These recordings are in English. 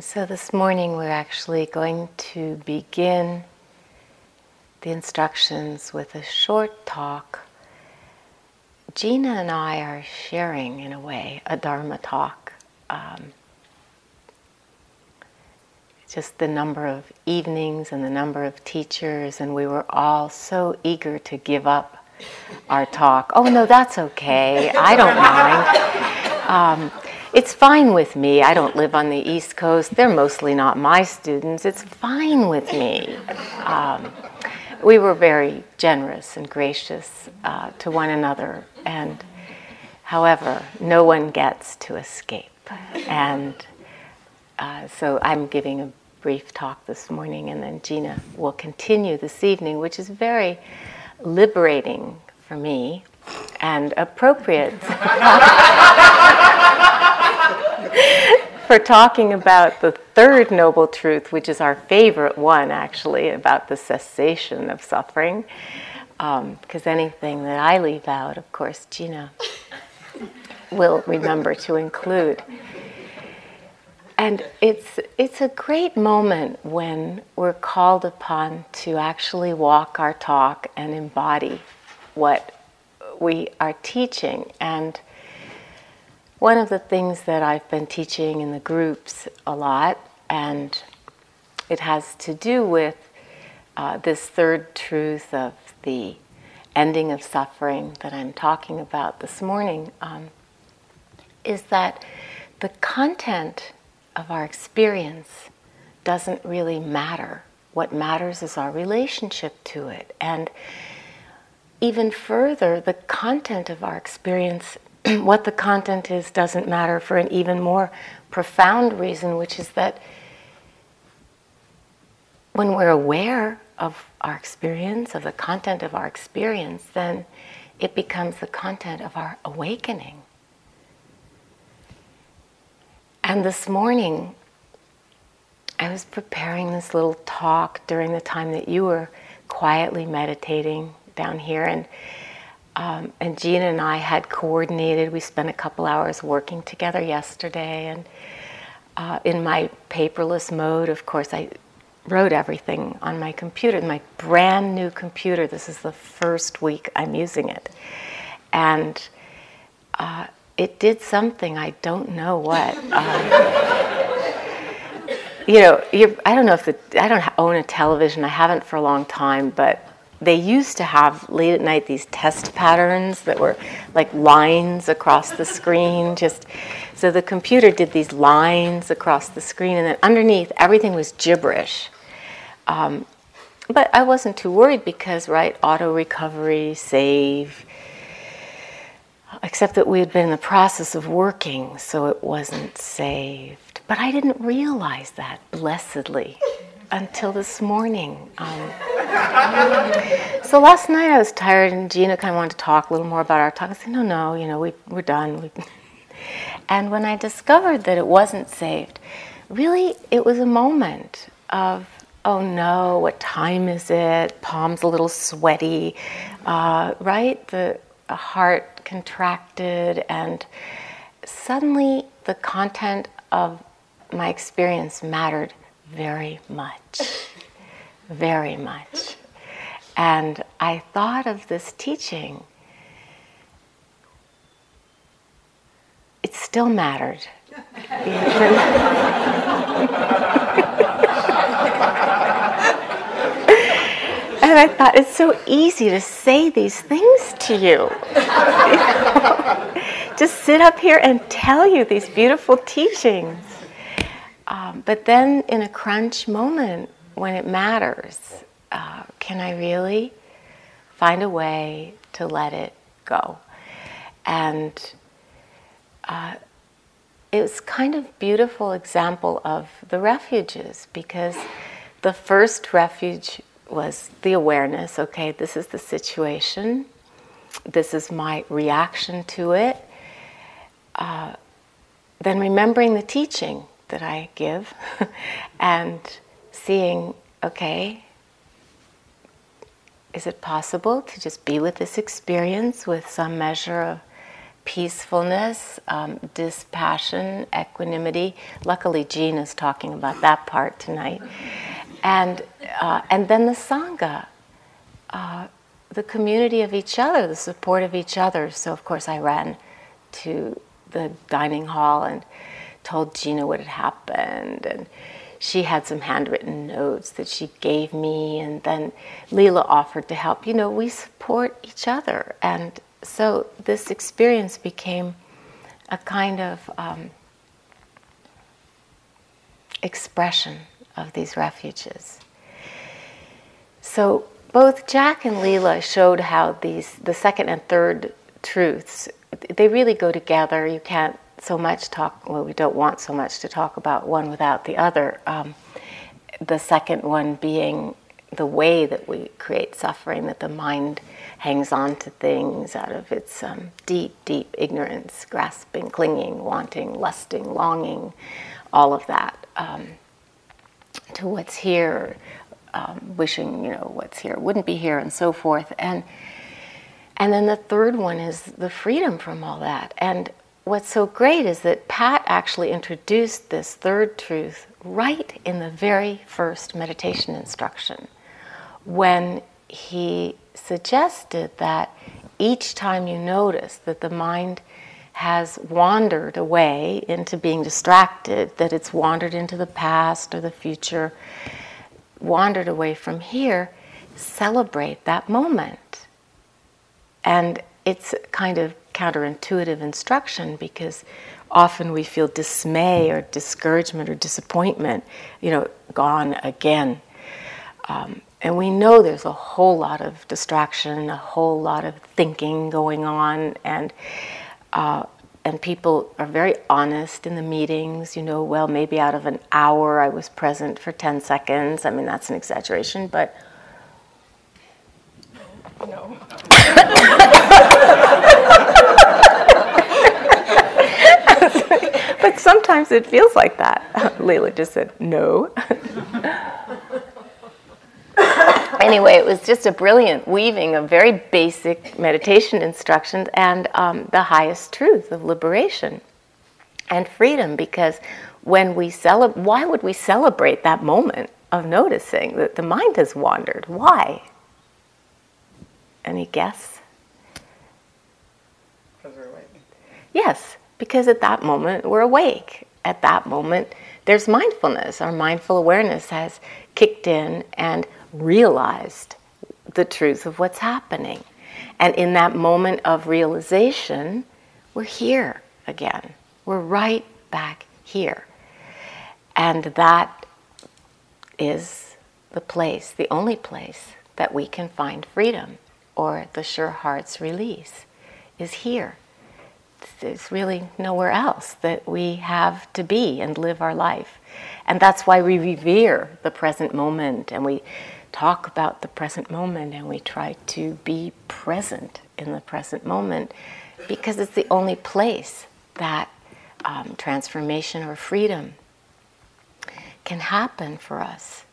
So, this morning we're actually going to begin the instructions with a short talk. Gina and I are sharing, in a way, a Dharma talk. Um, just the number of evenings and the number of teachers, and we were all so eager to give up our talk. Oh, no, that's okay. I don't mind. Um, it's fine with me. I don't live on the East Coast. They're mostly not my students. It's fine with me. Um, we were very generous and gracious uh, to one another, and however, no one gets to escape. And uh, so I'm giving a brief talk this morning, and then Gina will continue this evening, which is very liberating for me and appropriate. for talking about the third noble truth, which is our favorite one, actually, about the cessation of suffering. Because um, anything that I leave out, of course, Gina will remember to include. And it's, it's a great moment when we're called upon to actually walk our talk and embody what we are teaching. And one of the things that I've been teaching in the groups a lot, and it has to do with uh, this third truth of the ending of suffering that I'm talking about this morning, um, is that the content of our experience doesn't really matter. What matters is our relationship to it. And even further, the content of our experience what the content is doesn't matter for an even more profound reason, which is that when we're aware of our experience, of the content of our experience, then it becomes the content of our awakening. And this morning, I was preparing this little talk during the time that you were quietly meditating down here, and um, and Gina and I had coordinated. We spent a couple hours working together yesterday, and uh, in my paperless mode, of course, I wrote everything on my computer, my brand new computer. This is the first week I'm using it, and uh, it did something I don't know what. Um, you know, I don't know if the I don't own a television. I haven't for a long time, but they used to have late at night these test patterns that were like lines across the screen just so the computer did these lines across the screen and then underneath everything was gibberish. Um, but i wasn't too worried because right auto recovery save except that we had been in the process of working so it wasn't saved. But i didn't realize that blessedly until this morning. Um, so last night I was tired, and Gina kind of wanted to talk a little more about our talk. I said, "No, no, you know, we, we're done." We, and when I discovered that it wasn't saved, really, it was a moment of, "Oh no, what time is it?" Palms a little sweaty, uh, right? The heart contracted, and suddenly the content of my experience mattered very much, very much. And I thought of this teaching. It still mattered. and I thought it's so easy to say these things to you. Just sit up here and tell you these beautiful teachings. Um, but then, in a crunch moment when it matters, uh, can I really find a way to let it go? And uh, it was kind of beautiful example of the refuges because the first refuge was the awareness. Okay, this is the situation. This is my reaction to it. Uh, then remembering the teaching that I give and seeing, okay, is it possible to just be with this experience with some measure of peacefulness, um, dispassion, equanimity. Luckily, Jean is talking about that part tonight. And, uh, and then the Sangha, uh, the community of each other, the support of each other. So, of course, I ran to the dining hall and told Gina what had happened. And she had some handwritten notes that she gave me. And then Leela offered to help. You know, we support each other. And so this experience became a kind of um, expression of these refuges. So both Jack and Leela showed how these the second and third truths they really go together. You can't so much talk. Well, we don't want so much to talk about one without the other. Um, the second one being the way that we create suffering, that the mind hangs on to things out of its um, deep, deep ignorance, grasping, clinging, wanting, lusting, longing, all of that um, to what's here, um, wishing, you know, what's here wouldn't be here, and so forth. And and then the third one is the freedom from all that. And what's so great is that Pat actually introduced this third truth right in the very first meditation instruction when he suggested that each time you notice that the mind has wandered away into being distracted, that it's wandered into the past or the future, wandered away from here, celebrate that moment. And it's kind of counterintuitive instruction because often we feel dismay or discouragement or disappointment, you know, gone again. Um, and we know there's a whole lot of distraction, a whole lot of thinking going on, and uh, and people are very honest in the meetings. You know, well, maybe out of an hour I was present for 10 seconds. I mean, that's an exaggeration, but. No. but sometimes it feels like that. Leila just said, no. anyway, it was just a brilliant weaving of very basic meditation instructions and um, the highest truth of liberation and freedom. Because when we celebrate, why would we celebrate that moment of noticing that the mind has wandered? Why? Any guess? Because we're awake. Yes, because at that moment we're awake. At that moment, there's mindfulness. Our mindful awareness has kicked in and realized the truth of what's happening. And in that moment of realization, we're here again. We're right back here. And that is the place, the only place that we can find freedom or the sure heart's release is here. There's really nowhere else that we have to be and live our life. And that's why we revere the present moment and we talk about the present moment and we try to be present in the present moment because it's the only place that um, transformation or freedom can happen for us.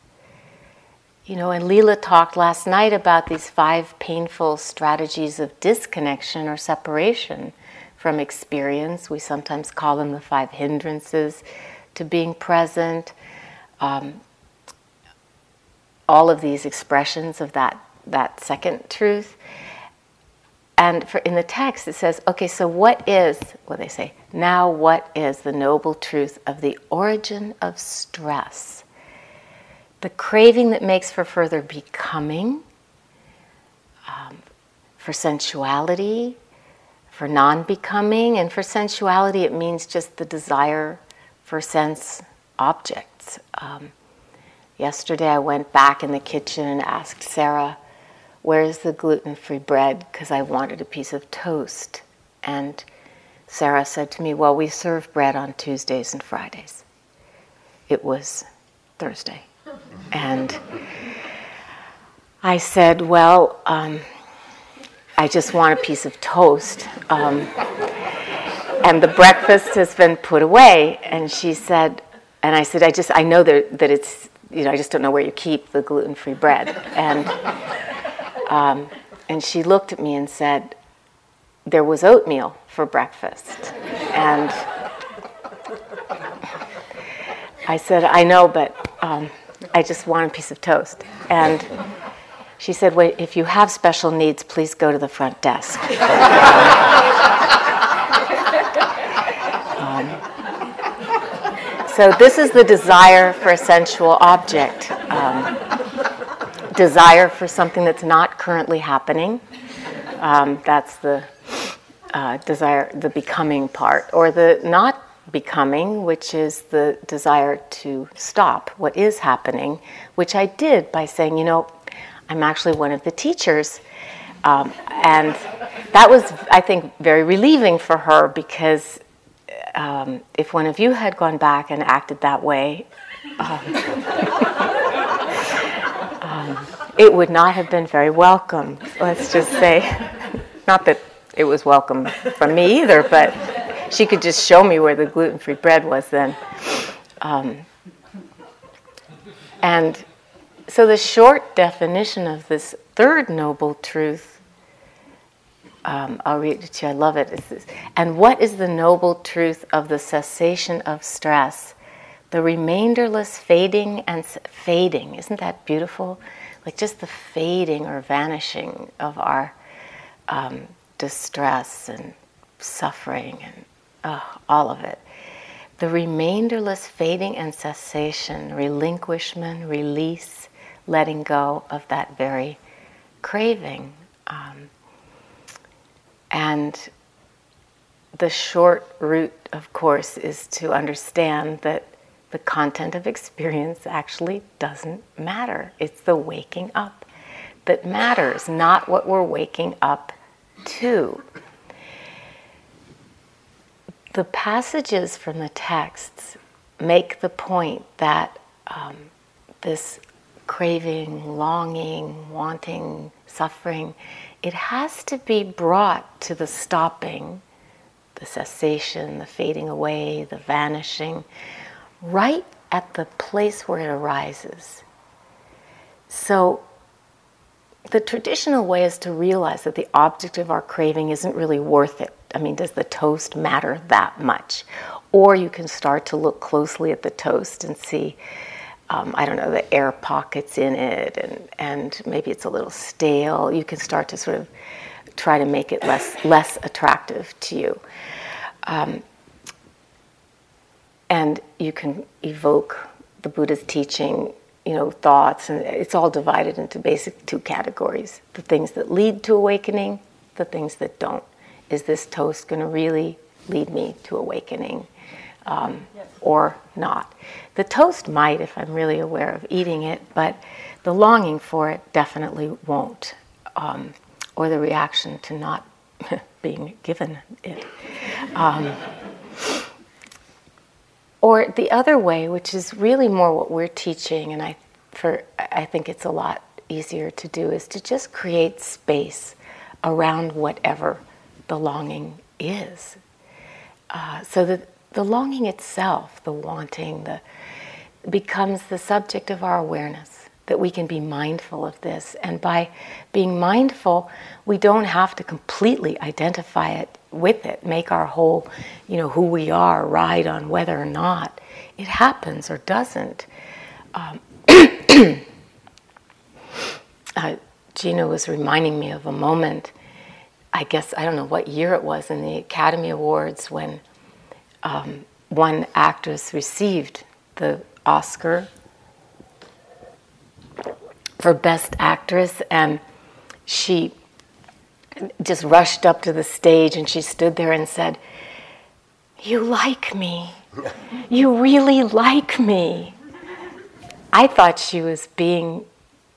You know, and Leela talked last night about these five painful strategies of disconnection or separation from experience. We sometimes call them the five hindrances to being present. Um, all of these expressions of that, that second truth. And for, in the text, it says, okay, so what is, what they say, now what is the noble truth of the origin of stress? The craving that makes for further becoming, um, for sensuality, for non becoming, and for sensuality, it means just the desire for sense objects. Um, Yesterday, I went back in the kitchen and asked Sarah, Where's the gluten free bread? Because I wanted a piece of toast. And Sarah said to me, Well, we serve bread on Tuesdays and Fridays. It was Thursday. And I said, Well, um, I just want a piece of toast. Um, and the breakfast has been put away. And she said, and I said, I just, I know that, that it's you know, I just don't know where you keep the gluten free bread. And, um, and she looked at me and said, there was oatmeal for breakfast. And I said, I know, but um, I just want a piece of toast. And she said, Wait, if you have special needs, please go to the front desk. um, so, this is the desire for a sensual object um, desire for something that's not currently happening. Um, that's the uh, desire, the becoming part, or the not becoming, which is the desire to stop what is happening, which I did by saying, you know, I'm actually one of the teachers. Um, and that was, I think, very relieving for her because um, if one of you had gone back and acted that way, um, um it would not have been very welcome, let's just say. Not that it was welcome from me either, but she could just show me where the gluten free bread was then. Um, and so the short definition of this third noble truth, um, I'll read it to you, I love it. This, and what is the noble truth of the cessation of stress? The remainderless fading and fading, isn't that beautiful? Like just the fading or vanishing of our um, distress and suffering and all of it. The remainderless fading and cessation, relinquishment, release, letting go of that very craving. Um, and the short route, of course, is to understand that the content of experience actually doesn't matter. It's the waking up that matters, not what we're waking up to. The passages from the texts make the point that um, this craving, longing, wanting, suffering, it has to be brought to the stopping, the cessation, the fading away, the vanishing, right at the place where it arises. So, the traditional way is to realize that the object of our craving isn't really worth it. I mean, does the toast matter that much? Or you can start to look closely at the toast and see, um, I don't know, the air pockets in it, and, and maybe it's a little stale. You can start to sort of try to make it less, less attractive to you. Um, and you can evoke the Buddha's teaching you know, thoughts, and it's all divided into basic two categories the things that lead to awakening, the things that don't. Is this toast going to really lead me to awakening um, yes. or not? The toast might if I'm really aware of eating it, but the longing for it definitely won't, um, or the reaction to not being given it. Um, or the other way, which is really more what we're teaching, and I, for, I think it's a lot easier to do, is to just create space around whatever the longing is. Uh, so that the longing itself, the wanting, the, becomes the subject of our awareness, that we can be mindful of this. And by being mindful, we don't have to completely identify it with it, make our whole, you know, who we are ride on whether or not it happens or doesn't. Um, uh, Gina was reminding me of a moment. I guess I don't know what year it was in the Academy Awards when um, one actress received the Oscar for Best Actress, and she just rushed up to the stage and she stood there and said, You like me. You really like me. I thought she was being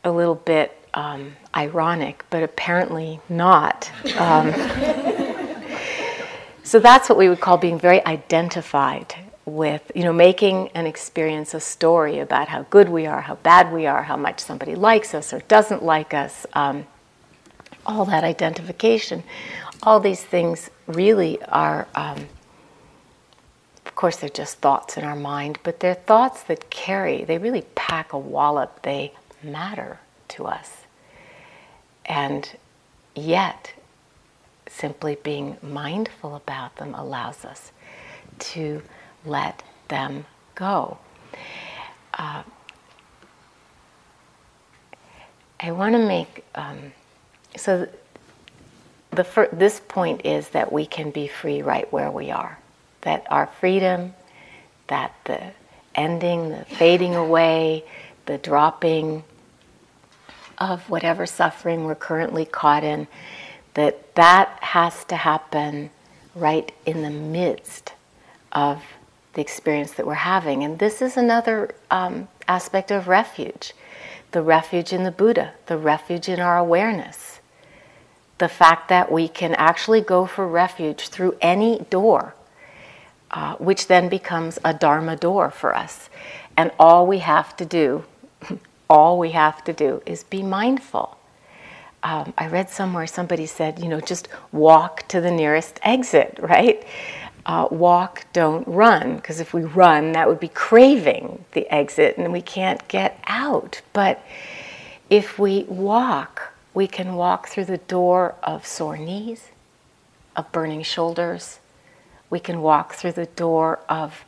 a little bit um, ironic, but apparently not. Um, so that's what we would call being very identified with, you know, making an experience a story about how good we are, how bad we are, how much somebody likes us or doesn't like us. Um, all that identification, all these things really are, um, of course, they're just thoughts in our mind, but they're thoughts that carry, they really pack a wallop, they matter to us. And yet, simply being mindful about them allows us to let them go. Uh, I want to make um, so the fir- this point is that we can be free right where we are, that our freedom, that the ending, the fading away, the dropping of whatever suffering we're currently caught in, that that has to happen right in the midst of the experience that we're having. And this is another um, aspect of refuge the refuge in the Buddha, the refuge in our awareness, the fact that we can actually go for refuge through any door, uh, which then becomes a Dharma door for us. And all we have to do, all we have to do is be mindful. Um, I read somewhere somebody said, you know, just walk to the nearest exit, right? Uh, walk, don't run, because if we run, that would be craving the exit and we can't get out. But if we walk, we can walk through the door of sore knees, of burning shoulders. We can walk through the door of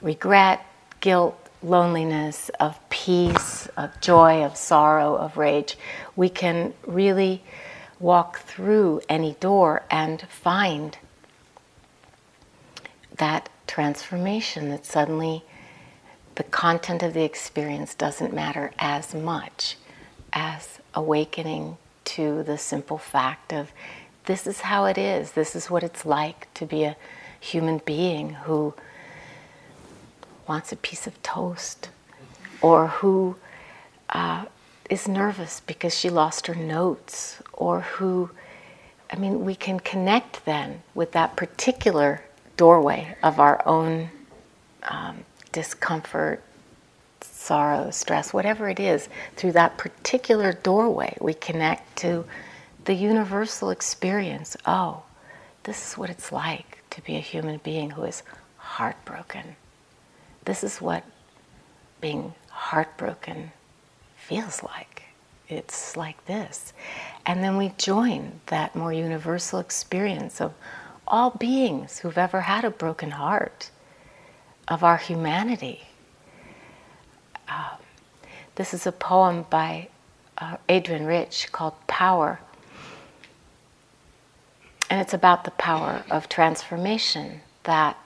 regret, guilt, loneliness, of peace, of joy, of sorrow, of rage. We can really walk through any door and find that transformation that suddenly the content of the experience doesn't matter as much as awakening to the simple fact of this is how it is, this is what it's like to be a human being who wants a piece of toast or who uh, is nervous because she lost her notes or who I mean, we can connect then with that particular doorway of our own um, discomfort, sorrow, stress, whatever it is, through that particular doorway, we connect to the universal experience. Oh, this is what it's like to be a human being who is heartbroken. This is what being heartbroken feels like. It's like this. And then we join that more universal experience of all beings who've ever had a broken heart, of our humanity. Um, this is a poem by uh, Adrienne Rich called Power. And it's about the power of transformation that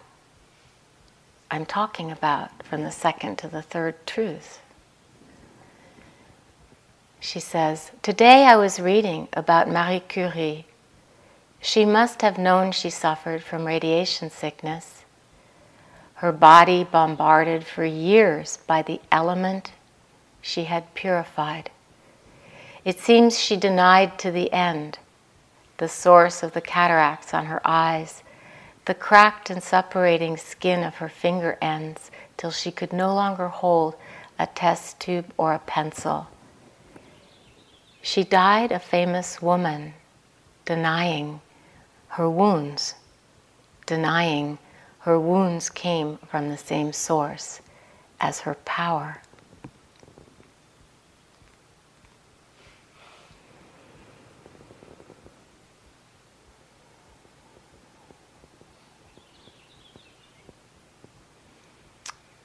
I'm talking about from the second to the third truth. She says, Today I was reading about Marie Curie she must have known she suffered from radiation sickness. Her body bombarded for years by the element she had purified. It seems she denied to the end the source of the cataracts on her eyes, the cracked and separating skin of her finger ends, till she could no longer hold a test tube or a pencil. She died a famous woman, denying her wounds, denying her wounds came from the same source as her power.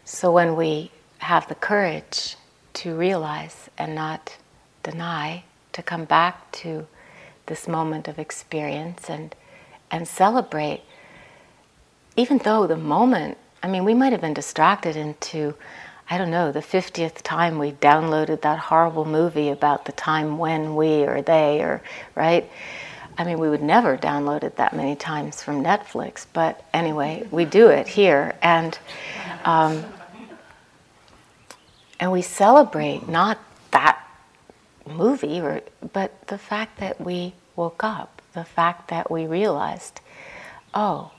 So when we have the courage to realize and not deny, to come back to this moment of experience and and celebrate, even though the moment, I mean, we might have been distracted into, I don't know, the 50th time we downloaded that horrible movie about the time when we or they or, right? I mean, we would never download it that many times from Netflix, but anyway, we do it here. And, um, and we celebrate not that movie, or, but the fact that we woke up the fact that we realized, oh,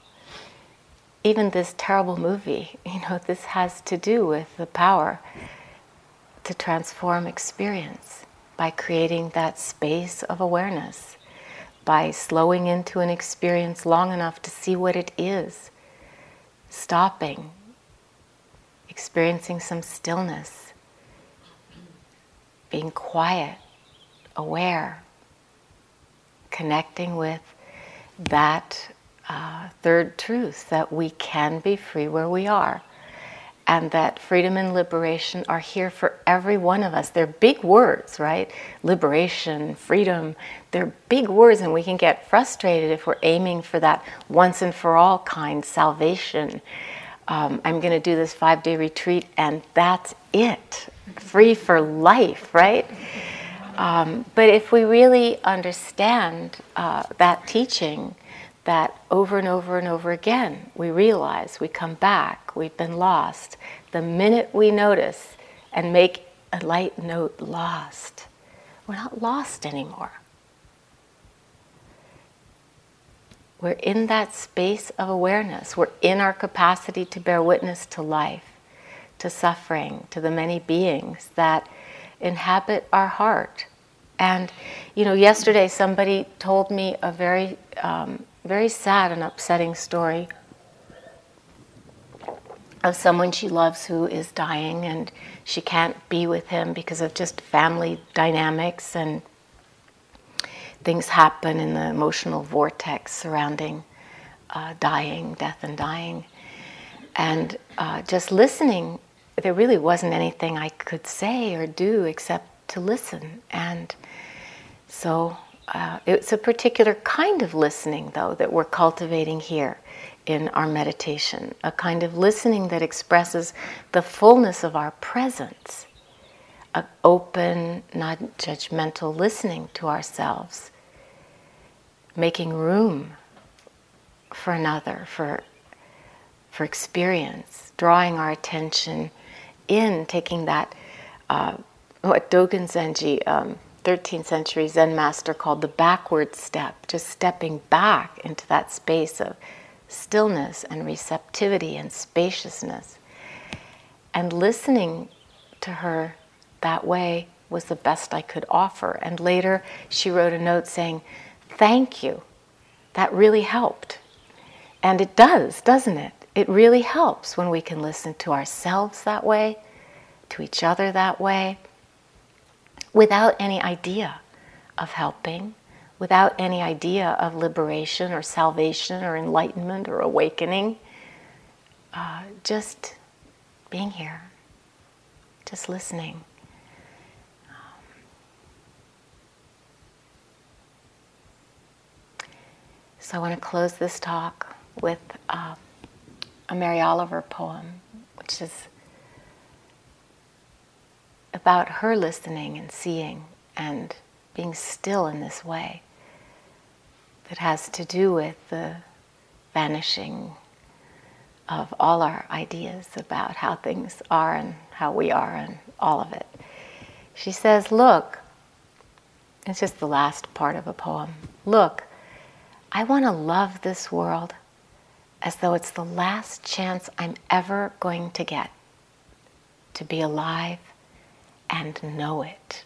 even this terrible movie, you know, this has to do with the power to transform experience by creating that space of awareness, by slowing into an experience long enough to see what it is, stopping, experiencing some stillness, being quiet, aware, connecting with that uh, third truth that we can be free where we are and that freedom and liberation are here for every one of us. They're big words, right? Liberation, freedom, they're big words, and we can get frustrated if we're aiming for that once and for all kind salvation. Um, I'm going to do this five day retreat, and that's it. Free for life, right? Um, but if we really understand uh, that teaching, that over and over and over again, we realize we come back, we've been lost. The minute we notice and make a light note lost, we're not lost anymore. We're in that space of awareness. We're in our capacity to bear witness to life, to suffering, to the many beings that inhabit our heart. And, you know, yesterday somebody told me a very um, very sad and upsetting story of someone she loves who is dying and she can't be with him because of just family dynamics and things happen in the emotional vortex surrounding uh, dying, death and dying. And uh, just listening, there really wasn't anything I could say or do except to listen. And so uh, it's a particular kind of listening, though, that we're cultivating here in our meditation, a kind of listening that expresses the fullness of our presence, an open, not judgmental listening to ourselves, making room for another, for, for experience, drawing our attention in, taking that, uh, what Dogen Zenji um, 13th century Zen master called the backward step, just stepping back into that space of stillness and receptivity and spaciousness. And listening to her that way was the best I could offer. And later she wrote a note saying, Thank you. That really helped. And it does, doesn't it? It really helps when we can listen to ourselves that way, to each other that way without any idea of helping, without any idea of liberation or salvation or enlightenment or awakening. Uh, just being here, just listening. So I want to close this talk with uh, a Mary Oliver poem, which is about her listening and seeing and being still in this way that has to do with the vanishing of all our ideas about how things are and how we are and all of it. She says, Look, it's just the last part of a poem. Look, I want to love this world as though it's the last chance I'm ever going to get to be alive and know it.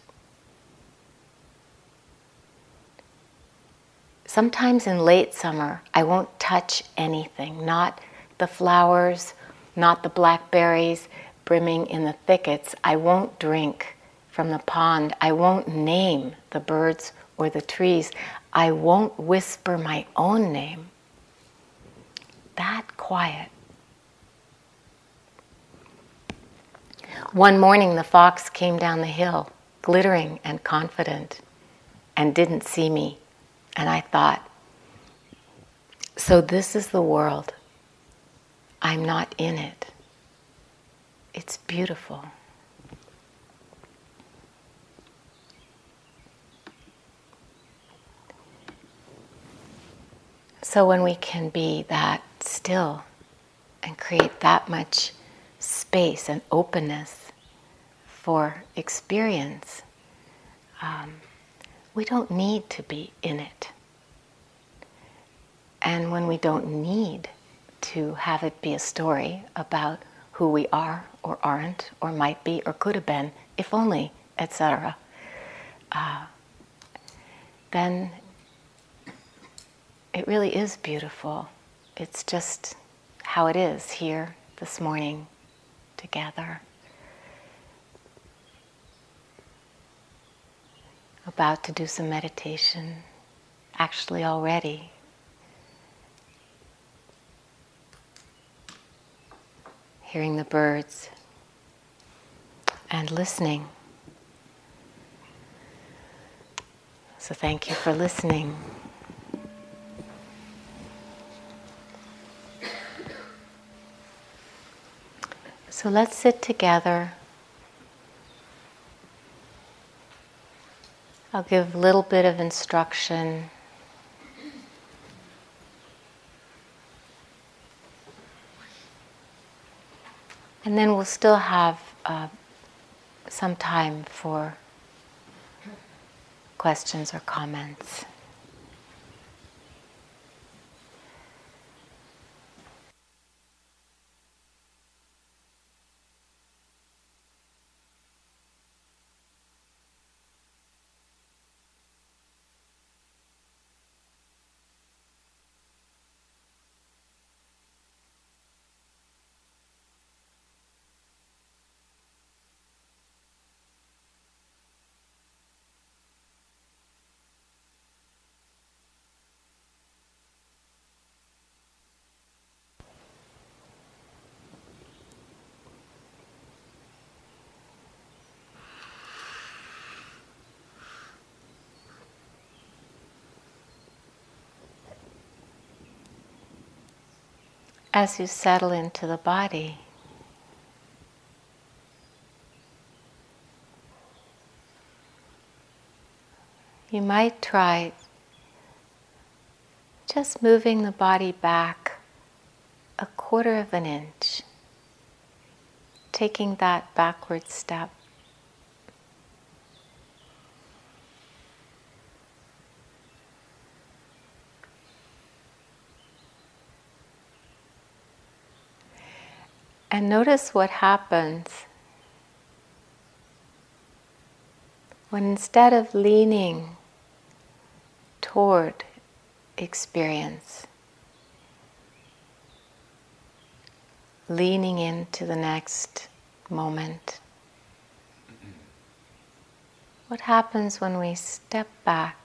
Sometimes in late summer, I won't touch anything, not the flowers, not the blackberries brimming in the thickets. I won't drink from the pond. I won't name the birds or the trees. I won't whisper my own name. That quiet One morning, the fox came down the hill, glittering and confident, and didn't see me. And I thought, so this is the world. I'm not in it. It's beautiful. So when we can be that still and create that much space and openness for experience, um, we don't need to be in it. And when we don't need to have it be a story about who we are or aren't or might be or could have been, if only, etc., uh, then it really is beautiful. It's just how it is here this morning together. about to do some meditation, actually already. Hearing the birds and listening. So, thank you for listening. So, let's sit together. I'll give a little bit of instruction. And then we'll still have uh, some time for questions or comments. As you settle into the body. You might try just moving the body back a quarter of an inch, taking that backward step. And notice what happens when instead of leaning toward experience, leaning into the next moment. Mm-hmm. What happens when we step back